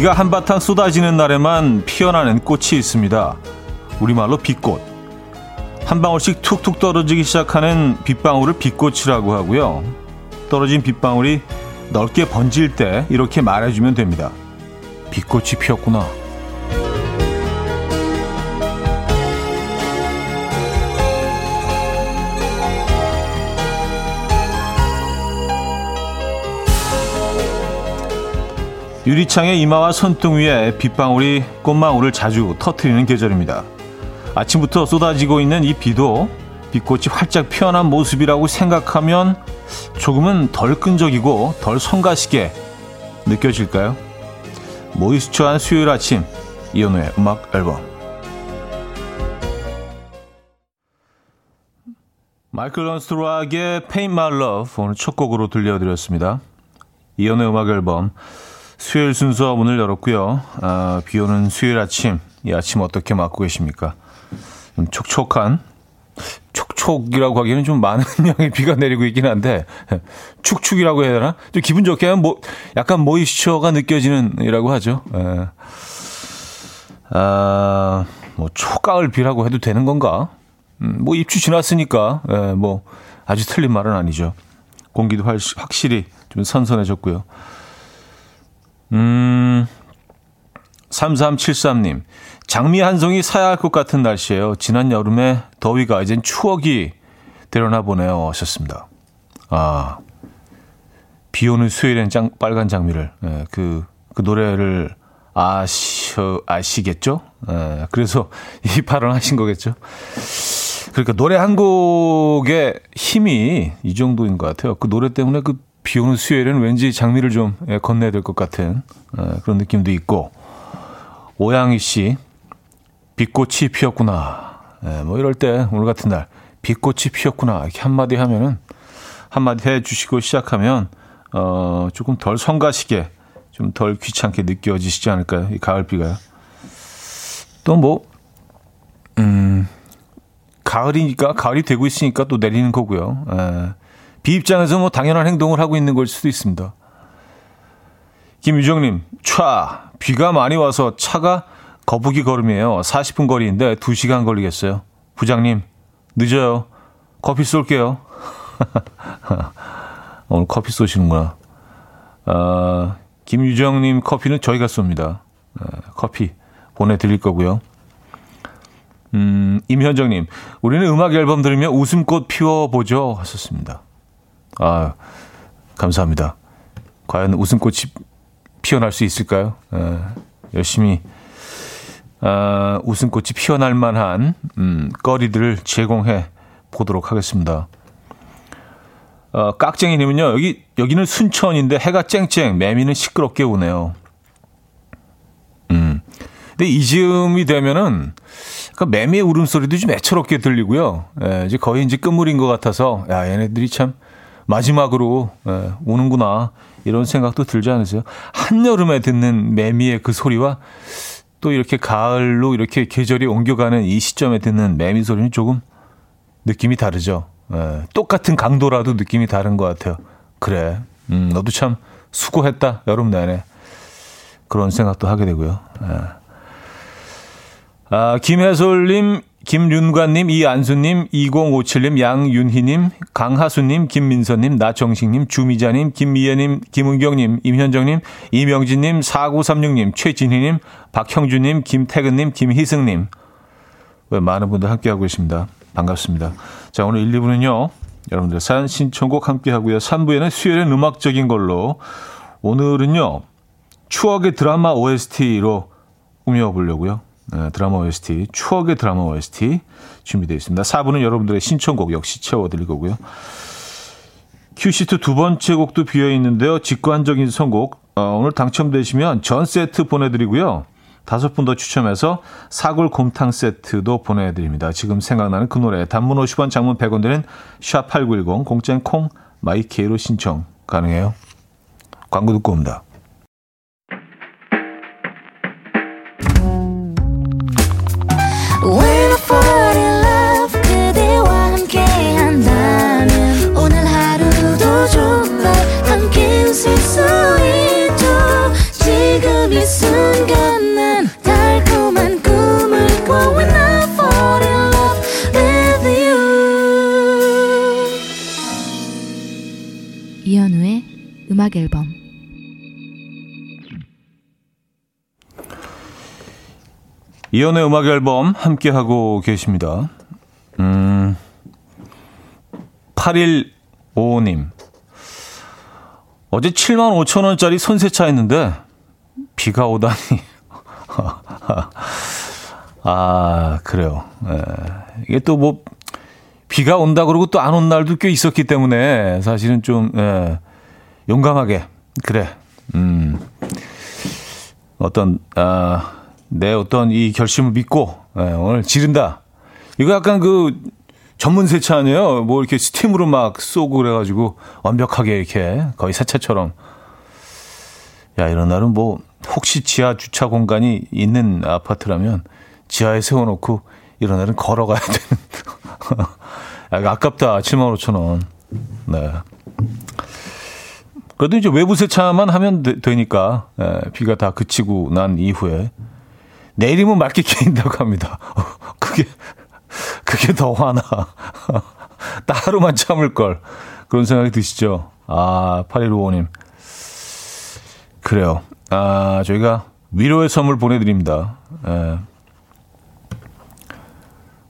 비가 한바탕 쏟아지는 날에만 피어나는 꽃이 있습니다. 우리말로 빛꽃. 한 방울씩 툭툭 떨어지기 시작하는 빗방울을 빛꽃이라고 하고요. 떨어진 빗방울이 넓게 번질 때 이렇게 말해주면 됩니다. 빛꽃이 피었구나. 유리창의 이마와 손등 위에 빗방울이 꽃망울을 자주 터트리는 계절입니다. 아침부터 쏟아지고 있는 이 비도 빛꽃이 활짝 피어난 모습이라고 생각하면 조금은 덜 끈적이고 덜 성가시게 느껴질까요? 모이스처한 수요일 아침 이연우의 음악 앨범 마이클 런스트로악의 Paint My Love 오늘 첫 곡으로 들려드렸습니다. 이연우의 음악 앨범 수요일 순서 문을 열었고요. 아, 비 오는 수요일 아침, 이 아침 어떻게 맞고 계십니까? 좀 촉촉한, 촉촉이라고 하기에는 좀 많은 양의 비가 내리고 있긴 한데, 축축이라고 해야 되나? 좀 기분 좋게 하면 뭐, 약간 모이스처가 느껴지는 이라고 하죠. 에. 예. 아, 뭐, 초가을 비라고 해도 되는 건가? 음, 뭐, 입추 지났으니까, 에, 예, 뭐, 아주 틀린 말은 아니죠. 공기도 확실히 좀 선선해졌고요. 음, 3373님. 장미 한 송이 사야 할 것 같은 날씨예요. 지난 여름에 더위가 이젠 추억이 되려나 보네요. 하셨습니다. 아, 비 오는 수요일엔 짱, 빨간 장미를, 예, 그, 그 노래를 아셔, 아시겠죠? 예, 그래서 이 발언 하신 거겠죠? 그러니까 노래 한 곡의 힘이 이 정도인 것 같아요. 그 노래 때문에 그 비 오는 수요일에는 왠지 장미를 좀 예, 건네야 될 것 같은 예, 그런 느낌도 있고 오양희 씨 빛꽃이 피었구나. 예, 뭐 이럴 때 오늘 같은 날 빛꽃이 피었구나 이렇게 한마디 하면은 한마디 해주시고 시작하면 어 조금 덜 성가시게 좀 덜 귀찮게 느껴지시지 않을까요? 이 가을비가요. 또 뭐, 음, 가을이니까, 가을이 되고 있으니까 또 내리는 거고요. 에, 비 입장에서 뭐 당연한 행동을 하고 있는 걸 수도 있습니다. 김유정님, 촤, 비가 많이 와서 차가 거북이 걸음이에요. 40분 거리인데 2시간 걸리겠어요. 부장님, 늦어요. 커피 쏠게요. 오늘 커피 쏘시는구나. 아, 김유정님 커피는 저희가 쏩니다. 아, 커피 보내드릴 거고요. 음, 임현정님, 우리는 음악 앨범 들으며 웃음꽃 피워보죠. 하셨습니다. 아, 감사합니다. 과연 웃음꽃이 피어날 수 있을까요? 에, 열심히 아, 웃음꽃이 피어날 만한 음, 거리들을 제공해 보도록 하겠습니다. 어, 깍쟁이님은요, 여기, 여기는 순천인데 해가 쨍쨍, 매미는 시끄럽게 오네요. 음. 근데 이즈음이 되면은, 그 매미의 울음소리도 좀 애처롭게 들리고요. 예, 이제 거의 이제 끝물인 것 같아서, 야, 얘네들이 참 마지막으로 예, 오는구나 이런 생각도 들지 않으세요? 한여름에 듣는 매미의 그 소리와 또 이렇게 가을로 이렇게 계절이 옮겨가는 이 시점에 듣는 매미 소리는 조금 느낌이 다르죠. 예, 똑같은 강도라도 느낌이 다른 것 같아요. 그래, 음, 너도 참 수고했다 여름 내내 그런 생각도 하게 되고요. 예. 아, 김혜솔님 김윤관님, 이안수님, 2057님, 양윤희님, 강하수님, 김민서님, 나정식님, 주미자님, 김미애님, 김은경님, 임현정님, 이명진님, 4936님, 최진희님, 박형주님, 김태근님, 김희승님. 왜 많은 분들 함께하고 계십니다. 반갑습니다. 자, 오늘 1, 2부는요. 여러분들 사연 신청곡 함께하고요. 3부에는 수요일엔 음악적인 걸로 오늘은요. 추억의 드라마 OST로 꾸며보려고요. 네, 드라마 OST, 추억의 드라마 OST 준비되어 있습니다. 4부는 여러분들의 신청곡 역시 채워드릴 거고요. 큐시트 두 번째 곡도 비어 있는데요. 직관적인 선곡. 어, 오늘 당첨되시면 전 세트 보내드리고요. 다섯 분 더 추첨해서 사골 곰탕 세트도 보내드립니다. 지금 생각나는 그 노래 단문 50원 장문 100원 되는 샵8910 공짜인 콩 마이케이로 신청 가능해요. 광고 듣고 옵니다. 이연의 음악 앨범 함께 하고 계십니다. 음. 8155님. 어제 7만 5천 원짜리 손세차 했는데 비가 오다니. 아, 그래요. 예. 이게 또 뭐 비가 온다 그러고 또 안 온 날도 꽤 있었기 때문에 사실은 좀 예. 용감하게 그래. 음. 어떤 아, 내 어떤 이 결심을 믿고 예, 오늘 지른다. 이거 약간 그 전문 세차 아니에요? 뭐 이렇게 스팀으로 막 쏘고 그래가지고 완벽하게 이렇게 거의 세차처럼. 야, 이런 날은 뭐 혹시 지하 주차 공간이 있는 아파트라면 지하에 세워놓고 이런 날은 걸어가야 되는. 야, 아깝다. 7만 5천 원. 네. 그래도 이제 외부 세차만 하면 되, 니까 예, 비가 다 그치고 난 이후에 내일이면 맑게 개인다고 합니다. 그게 그게 더 화나. 나 하루만 참을 걸. 그런 생각이 드시죠? 아, 8155님. 그래요. 아, 저희가 위로의 선물 보내드립니다. 예.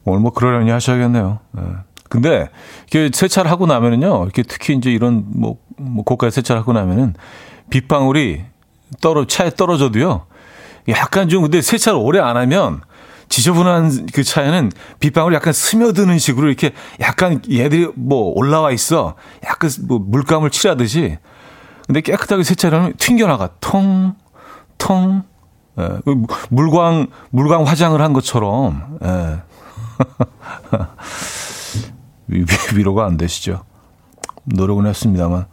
오늘 뭐 그러려니 하셔야겠네요. 예. 근데 이렇게 세차를 하고 나면은요, 이렇게 특히 이제 이런 뭐, 뭐 고가의 세차를 하고 나면은 빗방울이 떨어 차에 떨어져도요. 약간 좀 근데 세차를 오래 안 하면 지저분한 그 차에는 빗방울이 약간 스며드는 식으로 이렇게 약간 얘들이 뭐 올라와 있어. 약간 뭐 물감을 칠하듯이. 근데 깨끗하게 세차를 하면 튕겨나가. 통, 통. 예, 그 물광, 물광 화장을 한 것처럼. 예. 위로가 안 되시죠. 노력은 했습니다만.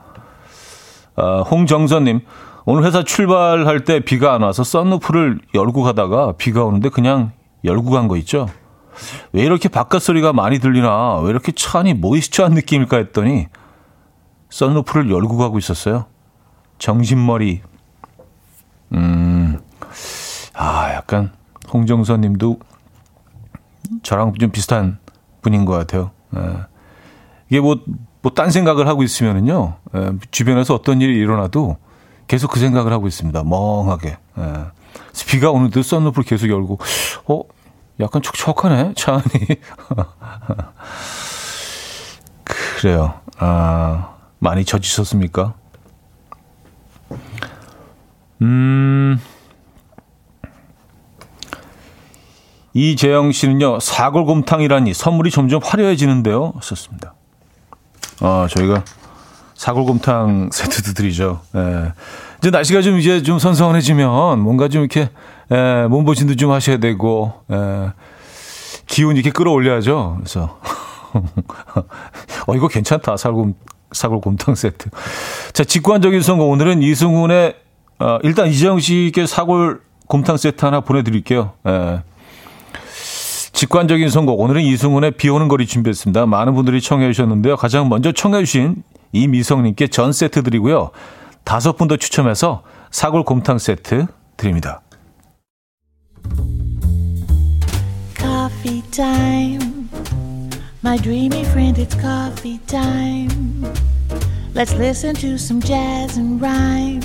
아, 홍정선님, 오늘 회사 출발할 때 비가 안 와서 썬루프를 열고 가다가 비가 오는데 그냥 열고 간 거 있죠. 왜 이렇게 바깥 소리가 많이 들리나, 왜 이렇게 차 안이 모이스처한 느낌일까 했더니 썬루프를 열고 가고 있었어요. 정신머리. 음, 아, 약간 홍정선 님도 저랑 좀 비슷한 분인 것 같아요. 예. 이게 뭐, 뭐, 딴 생각을 하고 있으면은요, 예, 주변에서 어떤 일이 일어나도 계속 그 생각을 하고 있습니다. 멍하게. 예. 비가 오는데 썬루프를 계속 열고, 어, 약간 촉촉하네, 차 안이. 그래요. 아, 많이 젖으셨습니까? 음, 이재영 씨는요, 사골곰탕이라니 선물이 점점 화려해지는데요. 썼습니다. 아, 저희가 사골곰탕 세트도 드리죠. 예. 이제 날씨가 좀 이제 좀 선선해지면 뭔가 좀 이렇게 예, 몸보신도 좀 하셔야 되고 예, 기운 이렇게 끌어올려야죠. 그래서 어 이거 괜찮다 사골 사골곰탕 세트. 자 직관적인 선거 오늘은 이승훈의 어, 일단 이재영 씨께 사골 곰탕 세트 하나 보내드릴게요. 예. 직관적인 선곡 오늘은 이승훈의 비오는 거리 준비했습니다. 많은 분들이 청해 주셨는데요. 가장 먼저 청해 주신 이미성님께 전 세트 드리고요. 다섯 분 더 추첨해서 사골 곰탕 세트 드립니다. Coffee time. My dreamy friend, it's coffee time. Let's listen to some jazz and rhyme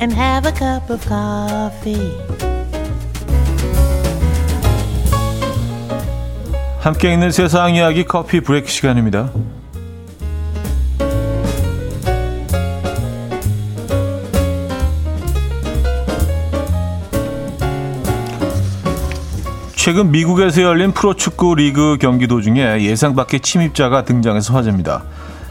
and have a cup of coffee. 함께 있는 세상 이야기 커피 브레이크 시간입니다. 최근 미국에서 열린 프로축구 리그 경기 도중에 예상 밖의 침입자가 등장해서 화제입니다.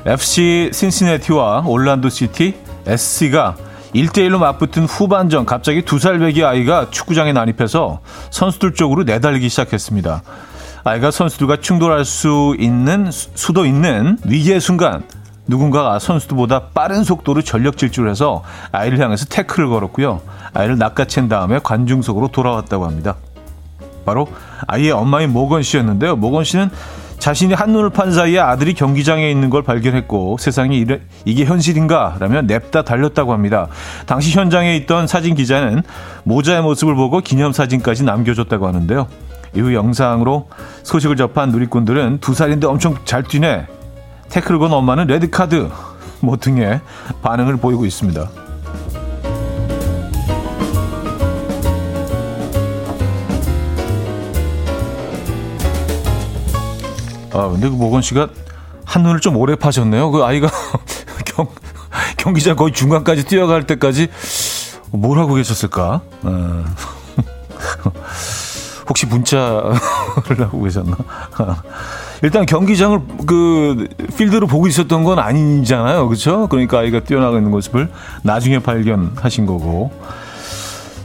FC 신시내티와 올란도 시티 SC가 1대1로 맞붙은 후반전 갑자기 두 살 배기 아이가 축구장에 난입해서 선수들 쪽으로 내달리기 시작했습니다. 아이가 선수들과 충돌할 수 있는 수도 있는 위기의 순간 누군가가 선수들보다 빠른 속도로 전력 질주를 해서 아이를 향해서 태클을 걸었고요. 아이를 낚아챈 다음에 관중석으로 돌아왔다고 합니다. 바로 아이의 엄마인 모건 씨였는데요. 모건 씨는 자신이 한눈을 판 사이에 아들이 경기장에 있는 걸 발견했고 세상에 이래, 이게 현실인가? 라며 냅다 달렸다고 합니다. 당시 현장에 있던 사진 기자는 모자의 모습을 보고 기념사진까지 남겨줬다고 하는데요. 이후 영상으로 소식을 접한 누리꾼들은 두 살인데 엄청 잘 뛰네. 태클을 건 엄마는 레드카드. 뭐 등의 반응을 보이고 있습니다. 아, 근데 그 모건 씨가 한눈을 좀 오래 파셨네요. 그 아이가 경, 경기장 거의 중간까지 뛰어갈 때까지 뭘 하고 계셨을까? 어. 혹시 문자를 하고 계셨나? 일단 경기장을 그 필드로 보고 있었던 건 아니잖아요. 그렇죠? 그러니까 아이가 뛰어나가는 모습을 나중에 발견하신 거고.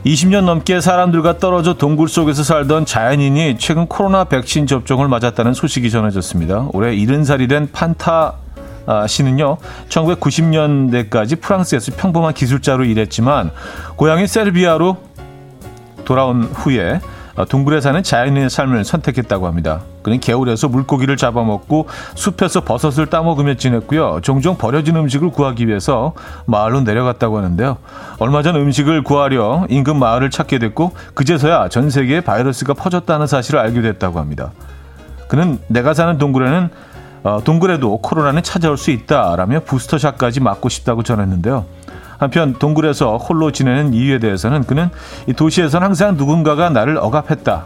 20년 넘게 사람들과 떨어져 동굴 속에서 살던 자연인이 최근 코로나 백신 접종을 맞았다는 소식이 전해졌습니다. 올해 70살이 된 판타 씨는요, 1990년대까지 프랑스에서 평범한 기술자로 일했지만 고향인 세르비아로 돌아온 후에 동굴에 사는 자연인의 삶을 선택했다고 합니다. 그는 개울에서 물고기를 잡아먹고 숲에서 버섯을 따먹으며 지냈고요. 종종 버려진 음식을 구하기 위해서 마을로 내려갔다고 하는데요. 얼마 전 음식을 구하려 인근 마을을 찾게 됐고 그제서야 전 세계에 바이러스가 퍼졌다는 사실을 알게 됐다고 합니다. 그는 내가 사는 동굴에는 어, 동굴에도 코로나는 찾아올 수 있다라며 부스터샷까지 맞고 싶다고 전했는데요. 한편 동굴에서 홀로 지내는 이유에 대해서는 그는 이 도시에서는 항상 누군가가 나를 억압했다.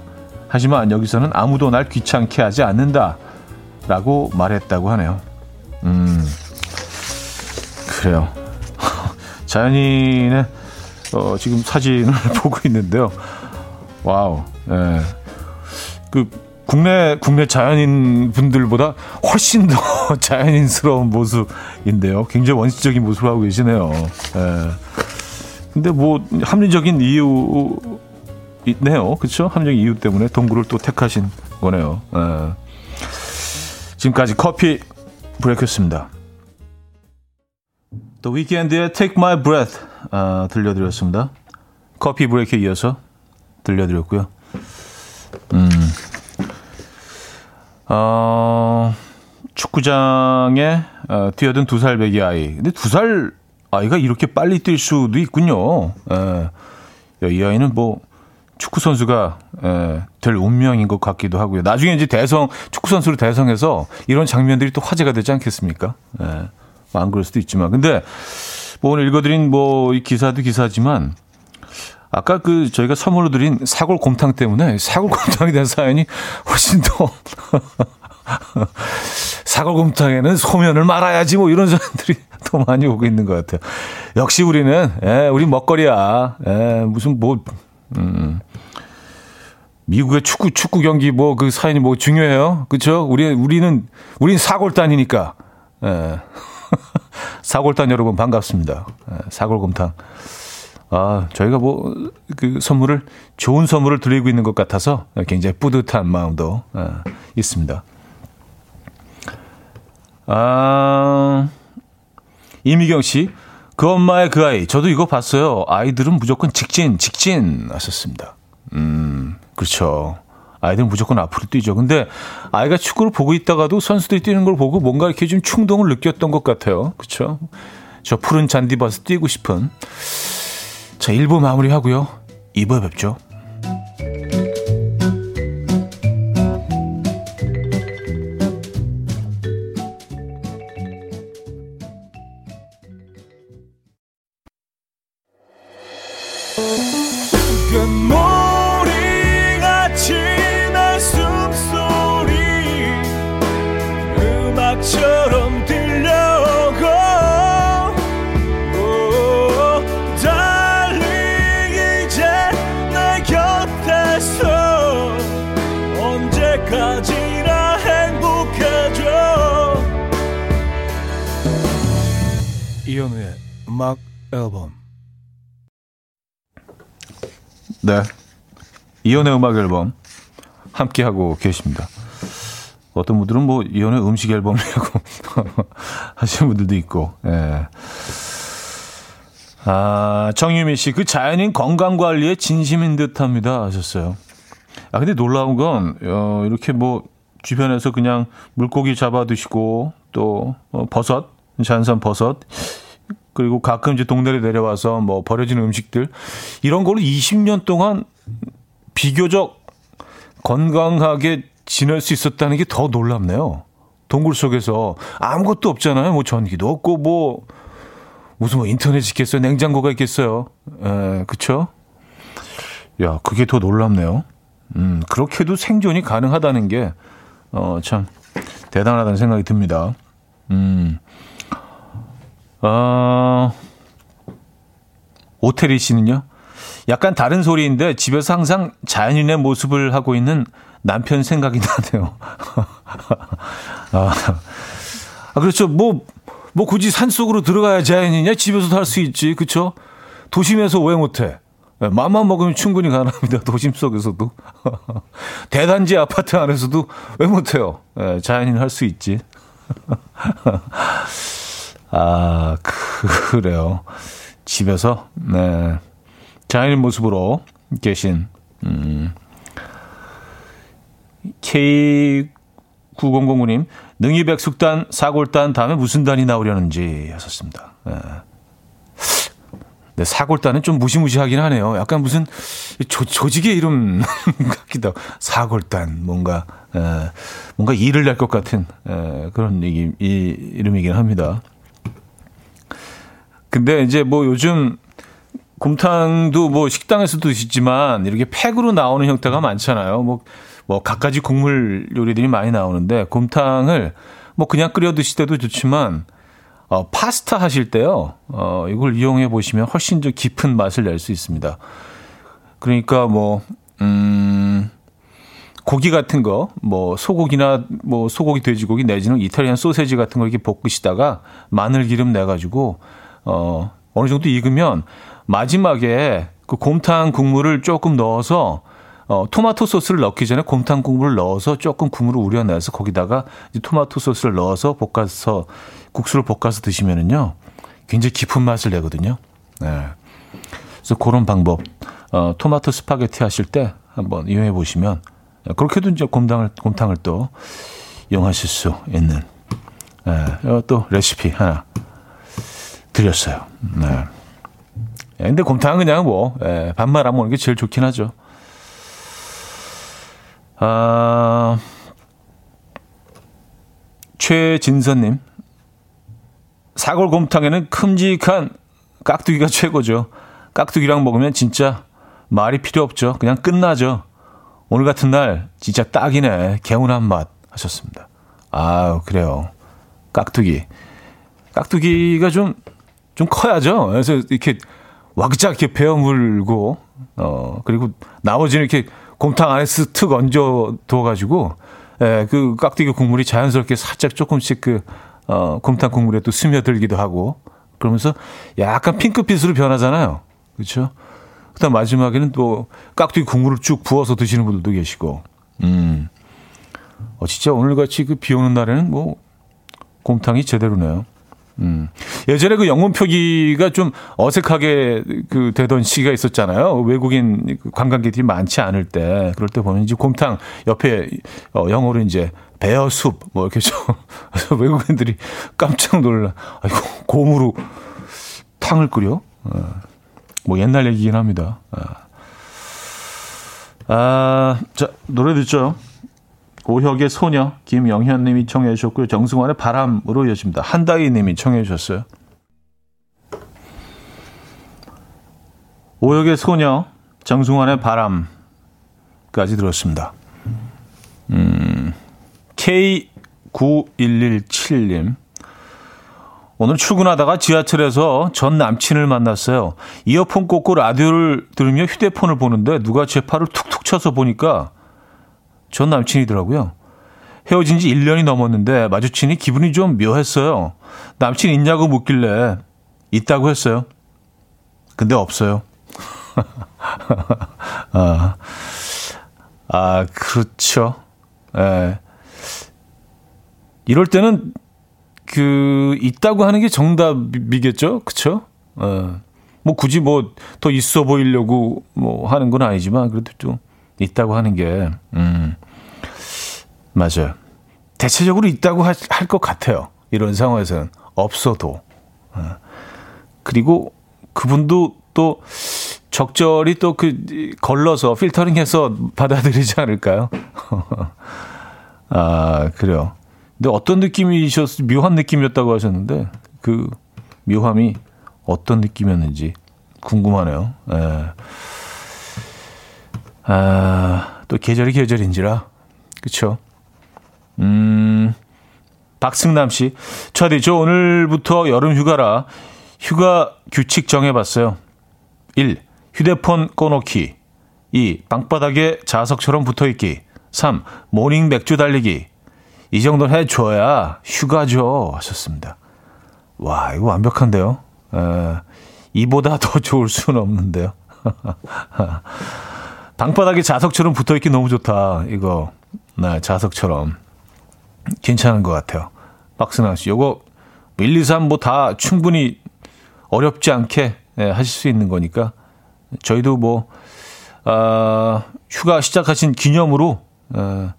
하지만 여기서는 아무도 날 귀찮게 하지 않는다. 라고 말했다고 하네요. 음, 그래요. 자연인의 어, 지금 사진을 보고 있는데요. 와우. 예. 그 국내 국내 자연인 분들보다 훨씬 더 자연인스러운 모습인데요. 굉장히 원시적인 모습을 하고 계시네요. 예. 근데 뭐 합리적인 이유 있네요. 그렇죠? 합리적인 이유 때문에 동굴을 또 택하신 거네요. 예. 지금까지 커피 브레이크였습니다. 또 위켄드의 Take My Breath 아, 들려드렸습니다. 커피 브레이크에 이어서 들려드렸고요. 음. 어, 축구장에 어, 뛰어든 두 살 배기 아이. 근데 두 살 아이가 이렇게 빨리 뛸 수도 있군요. 에, 이 아이는 뭐 축구 선수가 에, 될 운명인 것 같기도 하고요. 나중에 이제 대성 축구 선수로 대성해서 이런 장면들이 또 화제가 되지 않겠습니까? 에, 뭐안 그럴 수도 있지만, 근데 뭐 오늘 읽어드린 뭐 이 기사도 기사지만 아까 그 저희가 선물로 드린 사골 곰탕 때문에 사골 곰탕이 된 사연이 훨씬 더 사골 곰탕에는 소면을 말아야지 뭐 이런 사람들이 더 많이 오고 있는 것 같아요. 역시 우리는 예, 우리 먹거리야. 예, 무슨 뭐 음. 미국의 축구 축구 경기 뭐 그 사연이 뭐 중요해요. 그렇죠? 우리 우리는 우리는 사골단이니까. 예. 사골단 여러분 반갑습니다. 예, 사골곰탕. 아, 저희가 뭐, 그 선물을, 좋은 선물을 드리고 있는 것 같아서 굉장히 뿌듯한 마음도 아, 있습니다. 아, 이미경 씨, 그 엄마의 그 아이, 저도 이거 봤어요. 아이들은 무조건 직진, 직진 하셨습니다. 음, 그렇죠. 아이들은 무조건 앞으로 뛰죠. 근데 아이가 축구를 보고 있다가도 선수들이 뛰는 걸 보고 뭔가 이렇게 좀 충동을 느꼈던 것 같아요. 그렇죠. 저 푸른 잔디밭에 뛰고 싶은. 자, 1부 마무리하고요. 2부에 뵙죠. 이현우의 음악 앨범. 네. 이현우의 음악 앨범 함께 하고 계십니다. 어떤 분들은 뭐 이현우의 음식 앨범이라고 하시는 분들도 있고. 예. 아, 정유미 씨, 그 자연인 건강 관리에 진심인 듯합니다 하셨어요. 아 근데 놀라운 건 어, 이렇게 뭐 주변에서 그냥 물고기 잡아 드시고 또 어, 버섯 자연산 버섯 그리고 가끔 이제 동네에 내려와서 뭐 버려진 음식들 이런 걸로 20년 동안 비교적 건강하게 지낼 수 있었다는 게 더 놀랍네요. 동굴 속에서 아무것도 없잖아요. 뭐 전기도 없고 뭐 무슨 뭐 인터넷 있겠어요? 냉장고가 있겠어요? 에, 그쵸? 야, 그게 더 놀랍네요. 음, 그렇게도 생존이 가능하다는 게, 어, 참, 대단하다는 생각이 듭니다. 음, 어, 오태리 씨는요? 약간 다른 소리인데 집에서 항상 자연인의 모습을 하고 있는 남편 생각이 나네요. 아, 아, 그렇죠. 뭐, 뭐 굳이 산 속으로 들어가야 자연이냐? 집에서도 할수 있지. 그쵸? 도심에서 왜 못해? 네, 맘만 먹으면 충분히 가능합니다. 도심 속에서도. 대단지 아파트 안에서도 왜 못해요? 네, 자연인 할 수 있지. 아, 그래요. 집에서, 네. 자연인 모습으로 계신, 음. K9009님, 능이백숙단, 사골단 다음에 무슨 단이 나오려는지 하셨습니다. 네. 네, 사골단은 좀 무시무시하긴 하네요. 약간 무슨 조, 조직의 이름 같기도 하고. 사골단, 뭔가, 에, 뭔가 일을 낼 것 같은 에, 그런 얘기, 이, 이름이긴 합니다. 근데 이제 뭐 요즘 곰탕도 뭐 식당에서도 드시지만 이렇게 팩으로 나오는 형태가 많잖아요. 뭐, 뭐 갖가지 국물 요리들이 많이 나오는데 곰탕을 뭐 그냥 끓여 드실 때도 좋지만 어, 파스타 하실 때요, 어, 이걸 이용해 보시면 훨씬 더 깊은 맛을 낼 수 있습니다. 그러니까 뭐, 음, 고기 같은 거, 뭐, 소고기나, 뭐, 소고기, 돼지고기 내지는 이탈리안 소세지 같은 걸 이렇게 볶으시다가 마늘 기름 내가지고, 어, 어느 정도 익으면 마지막에 그 곰탕 국물을 조금 넣어서 어, 토마토 소스를 넣기 전에 곰탕 국물을 넣어서 조금 국물을 우려내서 거기다가 토마토 소스를 넣어서 볶아서 국수를 볶아서 드시면은요 굉장히 깊은 맛을 내거든요. 네. 그래서 그런 방법 어, 토마토 스파게티 하실 때 한번 이용해 보시면 그렇게도 이제 곰탕을 곰탕을 또 이용하실 수 있는 네. 또 레시피 하나 드렸어요. 네. 근데 곰탕은 그냥 뭐 예, 밥만 안 먹는 게 제일 좋긴 하죠. 아, 최진선님. 사골곰탕에는 큼직한 깍두기가 최고죠. 깍두기랑 먹으면 진짜 말이 필요 없죠. 그냥 끝나죠. 오늘 같은 날 진짜 딱이네. 개운한 맛 하셨습니다. 아, 그래요. 깍두기. 깍두기가 좀, 좀 커야죠. 그래서 이렇게 와그작 이렇게 베어 물고, 어, 그리고 나머지는 이렇게 곰탕 안에 쓱 얹어 둬가지고, 예, 그 깍두기 국물이 자연스럽게 살짝 조금씩 그, 어, 곰탕 국물에 또 스며들기도 하고, 그러면서 약간 핑크빛으로 변하잖아요. 그렇죠? 그다음 마지막에는 또 깍두기 국물을 쭉 부어서 드시는 분들도 계시고, 음, 어, 진짜 오늘같이 그 비 오는 날에는 뭐, 곰탕이 제대로네요. 음. 예전에 그 영문 표기가 좀 어색하게 그 되던 시기가 있었잖아요. 외국인 관광객들이 많지 않을 때. 그럴 때 보면 이제 곰탕 옆에 어, 영어로 이제 베어숲 뭐 이렇게 좀 외국인들이 깜짝 놀라. 아이고, 곰으로 탕을 끓여? 어. 뭐 옛날 얘기긴 합니다. 아, 아 자, 노래 듣죠. 오혁의 소녀 김영현 님이 청해 주셨고요. 정승환의 바람으로 이어집니다. 한다희 님이 청해 주셨어요. 오혁의 소녀 정승환의 바람까지 들었습니다. 음, K9117님. 오늘 출근하다가 지하철에서 전 남친을 만났어요. 이어폰 꽂고 라디오를 들으며 휴대폰을 보는데 누가 제 팔을 툭툭 쳐서 보니까 전 남친이더라고요. 헤어진 지 1년이 넘었는데 마주치니 기분이 좀 묘했어요. 남친 있냐고 묻길래 있다고 했어요. 근데 없어요. 아, 아, 그렇죠. 예. 이럴 때는 그 있다고 하는 게 정답이겠죠. 그쵸? 예. 뭐 굳이 뭐 더 있어 보이려고 뭐 하는 건 아니지만 그래도 좀 있다고 하는 게, 음, 맞아요. 대체적으로 있다고 할 것 같아요. 이런 상황에서는. 없어도. 어. 그리고 그분도 또 적절히 또 그 걸러서 필터링해서 받아들이지 않을까요? 아, 그래요. 근데 어떤 느낌이셨, 묘한 느낌이었다고 하셨는데, 그 묘함이 어떤 느낌이었는지 궁금하네요. 예. 아, 또 계절이 계절인지라. 그쵸? 음, 박승남 씨. 차디, 저 오늘부터 여름 휴가라 휴가 규칙 정해봤어요. 1. 휴대폰 꺼놓기. 2. 방바닥에 자석처럼 붙어있기. 3. 모닝 맥주 달리기. 이 정도는 해줘야 휴가죠. 하셨습니다. 와, 이거 완벽한데요? 에, 이보다 더 좋을 수는 없는데요. 방바닥에 자석처럼 붙어 있기 너무 좋다. 이거. 네, 자석처럼. 괜찮은 것 같아요. 박스나 씨. 요거 1, 2, 3 뭐 다 충분히 어렵지 않게 예, 하실 수 있는 거니까 저희도 뭐 아, 휴가 시작하신 기념으로 어,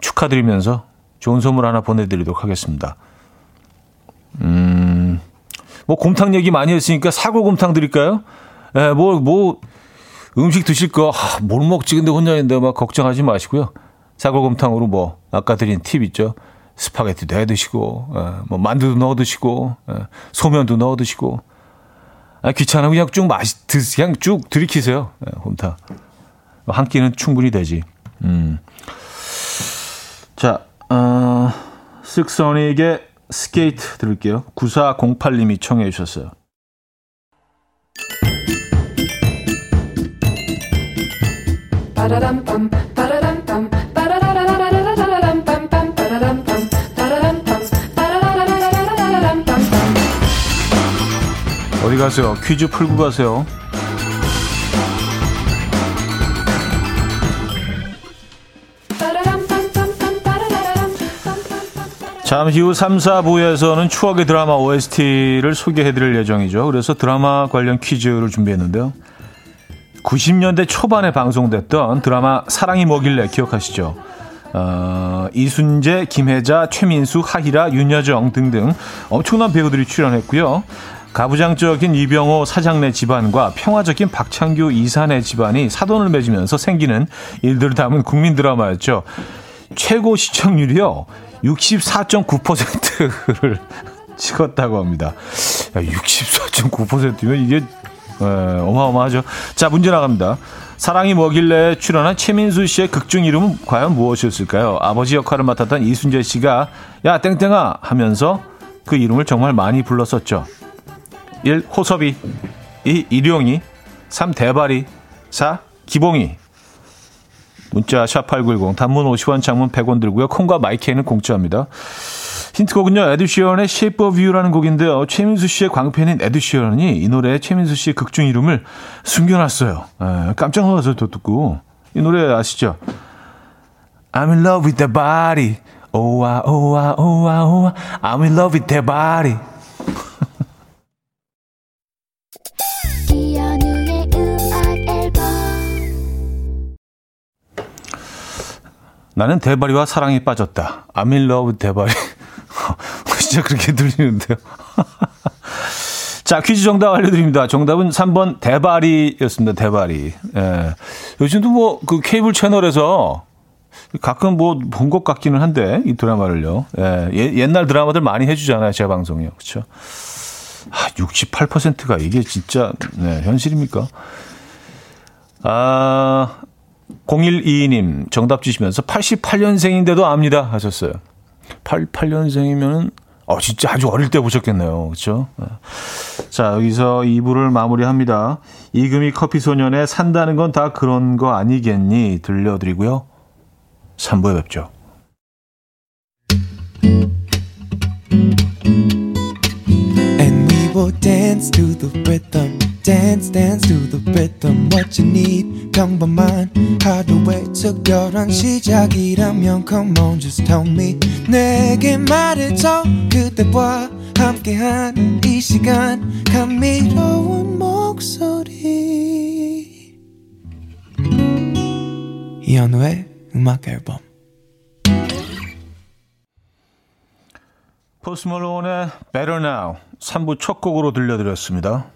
축하드리면서 좋은 선물 하나 보내드리도록 하겠습니다. 음, 뭐 곰탕 얘기 많이 했으니까 사골 곰탕 드릴까요? 예, 뭐, 뭐, 음식 드실 거, 아, 뭘 먹지? 근데 혼자 있는데 막 걱정하지 마시고요. 사골곰탕으로 뭐, 아까 드린 팁 있죠? 스파게티도 해 드시고, 예, 뭐, 만두도 넣어 드시고, 예, 소면도 넣어 드시고, 아, 귀찮아. 그냥 쭉 마시, 드, 그냥 쭉 들이키세요. 예, 곰탕. 한 끼는 충분히 되지. 음. 자, 어, 쓱선에게 스케이트 들을게요. 9408님이 청해 주셨어요. 어디 가세요? 퀴즈 풀고 가세요. 잠시 후 3, 4부에서는 추억의 드라마 OST를 소개해드릴 예정이죠. 그래서 드라마 관련 퀴즈를 준비했는데요. 90년대 초반에 방송됐던 드라마 사랑이 뭐길래 기억하시죠? 어, 이순재, 김혜자, 최민수, 하희라, 윤여정 등등 엄청난 배우들이 출연했고요. 가부장적인 이병호 사장네 집안과 평화적인 박창규 이사네 집안이 사돈을 맺으면서 생기는 일들을 담은 국민 드라마였죠. 최고 시청률이요. 64.9%를 찍었다고 합니다. 64.9%면 이게 에, 어마어마하죠. 자, 문제 나갑니다. 사랑이 뭐길래 출연한 최민수 씨의 극중 이름은 과연 무엇이었을까요? 아버지 역할을 맡았던 이순재 씨가 야 땡땡아 하면서 그 이름을 정말 많이 불렀었죠. 1. 호섭이 2. 일용이 3. 대발이 4. 기봉이 문자 샵8910 단문 50원 장문 100원 들고요. 콩과 마이케이는 공짜입니다. 힌트곡은요. 에드시언의 Shape of You라는 곡인데요. 최민수 씨의 광팬인 에드시언이 이 노래에 최민수 씨의 극중 이름을 숨겨놨어요. 에, 깜짝 놀라서 또 듣고 이 노래 아시죠? I'm in love with that body. 오와 오와 오와 오와 I'm in love with that body. 나는 대바리와 사랑에 빠졌다. I'm in love 대바리. 진짜 그렇게 들리는데요. 자, 퀴즈 정답 알려드립니다. 정답은 3번 대바리였습니다. 대바리. 예. 요즘도 뭐, 그 케이블 채널에서 가끔 뭐 본 것 같기는 한데, 이 드라마를요. 예. 옛날 드라마들 많이 해주잖아요. 제 방송이요. 그쵸. 아, 68%가 이게 진짜, 네, 현실입니까? 아, 0122님 정답 주시면서 88년생인데도 압니다 하셨어요. 88년생이면 어 진짜 아주 어릴 때 보셨겠네요. 그렇죠? 자, 여기서 2부를 마무리합니다. 이금희 커피 소년의 산다는 건 다 그런 거 아니겠니 들려드리고요. 3부에 뵙죠. Dance dance to the rhythm what you need. 평범한 하루의 특별한 시작이라면 come on just tell me. 내게 말해줘. 그대와 함께한 이 시간. 감미로운 목소리. 이현우의 음악 앨범. 포스트 말론의 Better Now 3부 첫 곡으로 들려드렸습니다.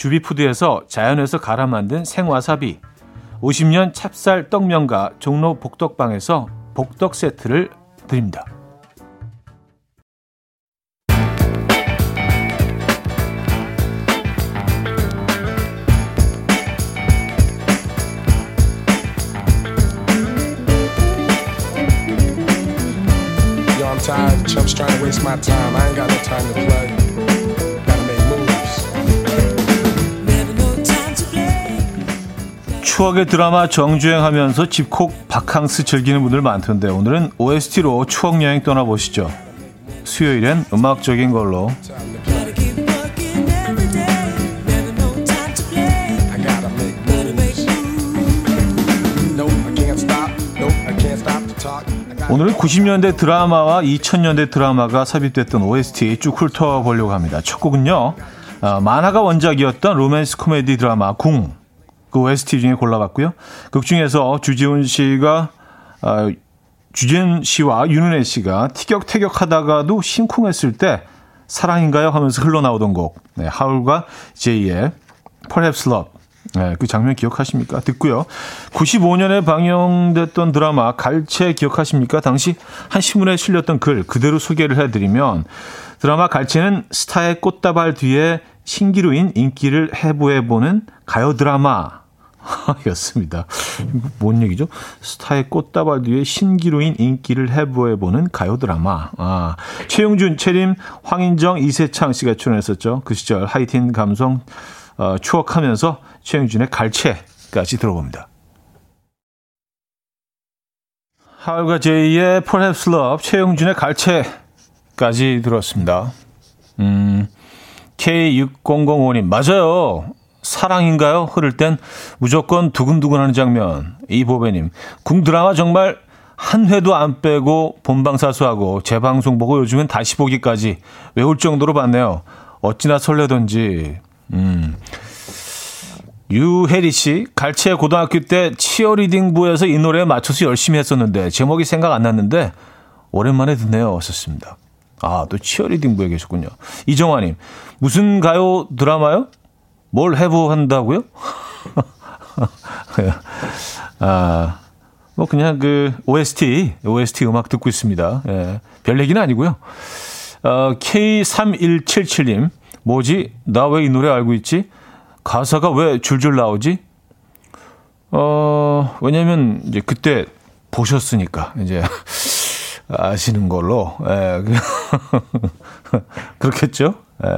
주비푸드에서 자연에서 갈아 만든 생와사비 50년 찹쌀 떡면과 종로 복덕방에서 복덕 세트를 드립니다. 추억의 드라마 정주행하면서 집콕 바캉스 즐기는 분들 많던데 오늘은 OST로 추억 여행 떠나보시죠. 수요일엔 음악적인 걸로 오늘은 90년대 드라마와 2000년대 드라마가 삽입됐던 OST 쭉 훑어보려고 합니다. 첫 곡은요. 어, 만화가 원작이었던 로맨스 코미디 드라마 궁. 그 OST 중에 골라봤고요. 극 중에서 주지훈 씨가 어, 주지훈 씨와 윤은혜 씨가 티격태격하다가도 심쿵했을 때 사랑인가요 하면서 흘러나오던 곡. 네, 하울과 제이의 Perhaps Love. 네, 그 장면 기억하십니까? 듣고요. 95년에 방영됐던 드라마 갈채 기억하십니까? 당시 한 신문에 실렸던 글 그대로 소개를 해드리면 드라마 갈채는 스타의 꽃다발 뒤에 신기루인 인기를 해부해보는 가요 드라마 였습니다. 뭔 얘기죠? 스타의 꽃다발 뒤에 신기루인 인기를 해부해보는 가요 드라마. 아, 최용준, 최림, 황인정, 이세창 씨가 출연했었죠. 그 시절 하이틴 감성 어, 추억하면서 최영준의 갈채까지 들어봅니다. 하울과 제이의 Perhaps Love, 최영준의 갈채까지 들었습니다. 음, K6005님, 맞아요. 사랑인가요? 흐를 땐 무조건 두근두근하는 장면. 이보배님, 궁 드라마 정말 한 회도 안 빼고 본방사수하고 재방송 보고 요즘엔 다시 보기까지 외울 정도로 봤네요. 어찌나 설레던지. 음. 유혜리 씨, 갈채 고등학교 때 치어리딩부에서 이 노래에 맞춰서 열심히 했었는데 제목이 생각 안 났는데 오랜만에 듣네요. 왔었습니다. 아, 또 치어리딩부에 계셨군요. 이정화님, 무슨 가요 드라마요? 뭘 해부한다고요? 아, 뭐 그냥 그 OST, OST 음악 듣고 있습니다. 예, 별 얘기는 아니고요. 어, K3177님, 뭐지? 나 왜 이 노래 알고 있지? 가사가 왜 줄줄 나오지? 어, 왜냐면 이제 그때 보셨으니까 이제 아시는 걸로 예, 그렇겠죠? 예.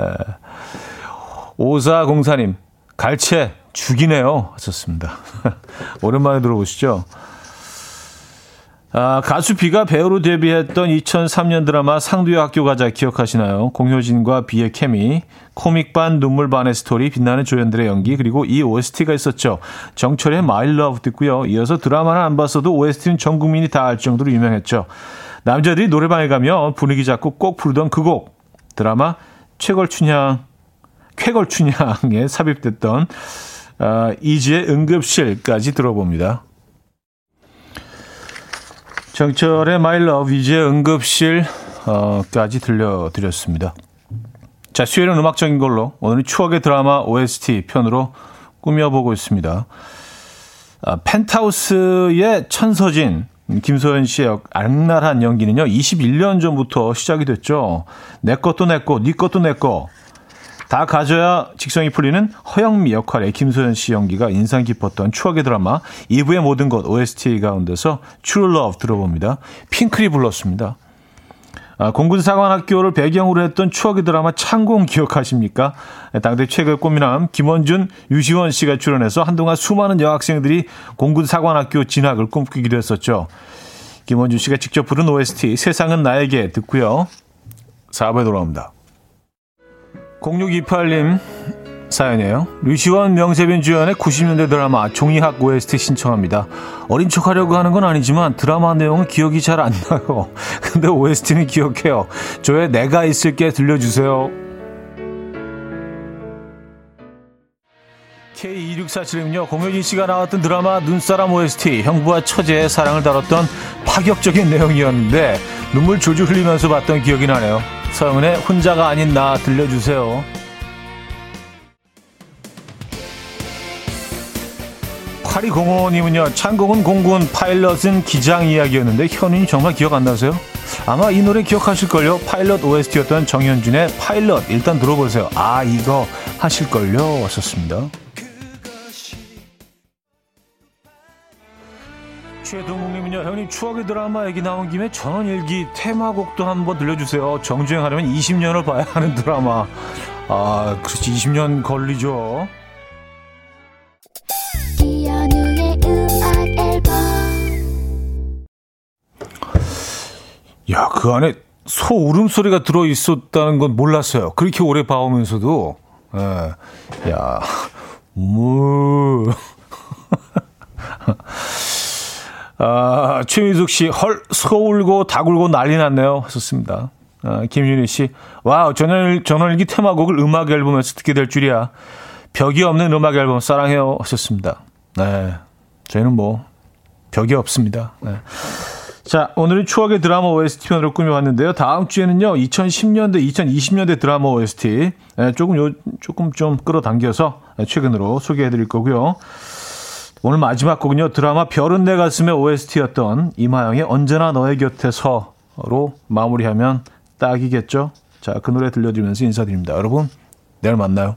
오사공사님 갈채 죽이네요 하셨습니다. 오랜만에 들어보시죠. 아, 가수 비가 배우로 데뷔했던 2003년 드라마 상두의 학교 가자 기억하시나요? 공효진과 비의 케미, 코믹반 눈물반의 스토리, 빛나는 조연들의 연기, 그리고 이 OST가 있었죠. 정철의 Love 듣고요. 이어서 드라마는 안 봤어도 OST는 전 국민이 다 알 정도로 유명했죠. 남자들이 노래방에 가면 분위기 잡고 꼭 부르던 그 곡. 드라마 최걸춘향, 쾌걸 춘향에 삽입됐던 아, 이지의 응급실까지 들어봅니다. 정철의 My Love, 이지의 응급실까지 들려드렸습니다. 자, 수요일은 음악적인 걸로 오늘은 추억의 드라마 OST 편으로 꾸며보고 있습니다. 아, 펜트하우스의 천서진 김소연 씨의 악랄한 연기는요. 21년 전부터 시작이 됐죠. 내 것도 내 것, 네 것도 내 것. 다 가져야 직성이 풀리는 허영미 역할의 김소연 씨 연기가 인상 깊었던 추억의 드라마 2부의 모든 것 OST 가운데서 True Love 들어봅니다. 핑클이 불렀습니다. 아, 공군사관학교를 배경으로 했던 추억의 드라마 창공 기억하십니까? 당대 최고의 꽃미남 김원준, 유시원 씨가 출연해서 한동안 수많은 여학생들이 공군사관학교 진학을 꿈꾸기도 했었죠. 김원준 씨가 직접 부른 OST 세상은 나에게 듣고요. 4부에 돌아옵니다. 0628님 사연이에요. 류시원 명세빈 주연의 90년대 드라마 종이학 OST 신청합니다. 어린 척 하려고 하는 건 아니지만 드라마 내용은 기억이 잘 안 나요. 근데 OST는 기억해요. 저의 내가 있을게 들려주세요. K2647님요. 공효진 씨가 나왔던 드라마 눈사람 OST 형부와 처제의 사랑을 다뤘던 파격적인 내용이었는데 눈물 줄줄 흘리면서 봤던 기억이 나네요. 서영은의 혼자가 아닌 나 들려주세요. 8205님은요, 창공은 공군, 파일럿은 기장 이야기였는데, 현인 정말 기억 안 나세요? 아마 이 노래 기억하실걸요? 파일럿 OST였던 정현준의 파일럿, 일단 들어보세요. 아, 이거 하실걸요? 왔었습니다. 최동국님은요, 형님 추억의 드라마 얘기 나온 김에 전원일기 테마곡도 한번 들려주세요. 정주행하려면 20년을 봐야 하는 드라마. 아, 그렇지, 20년 걸리죠. 야, 그 안에 소 울음소리가 들어 있었다는 건 몰랐어요. 그렇게 오래 봐오면서도. 예. 야, 무. 아, 최민숙 씨, 헐, 소 울고 닭 울고 난리 났네요. 하셨습니다. 아, 김윤희 씨, 와우, 전원, 전원일기 테마곡을 음악 앨범에서 듣게 될 줄이야. 벽이 없는 음악 앨범 사랑해요. 하셨습니다. 네. 저희는 뭐, 벽이 없습니다. 네. 자, 오늘은 추억의 드라마 OST 편으로 꾸며봤는데요. 다음 주에는요, 2010년대, 2020년대 드라마 OST, 네, 조금 요, 조금 좀 끌어당겨서 최근으로 소개해드릴 거고요. 오늘 마지막 곡은요, 드라마 별은 내 가슴의 OST였던 이마영의 언제나 너의 곁에 서로 마무리하면 딱이겠죠? 자, 그 노래 들려드리면서 인사드립니다. 여러분, 내일 만나요.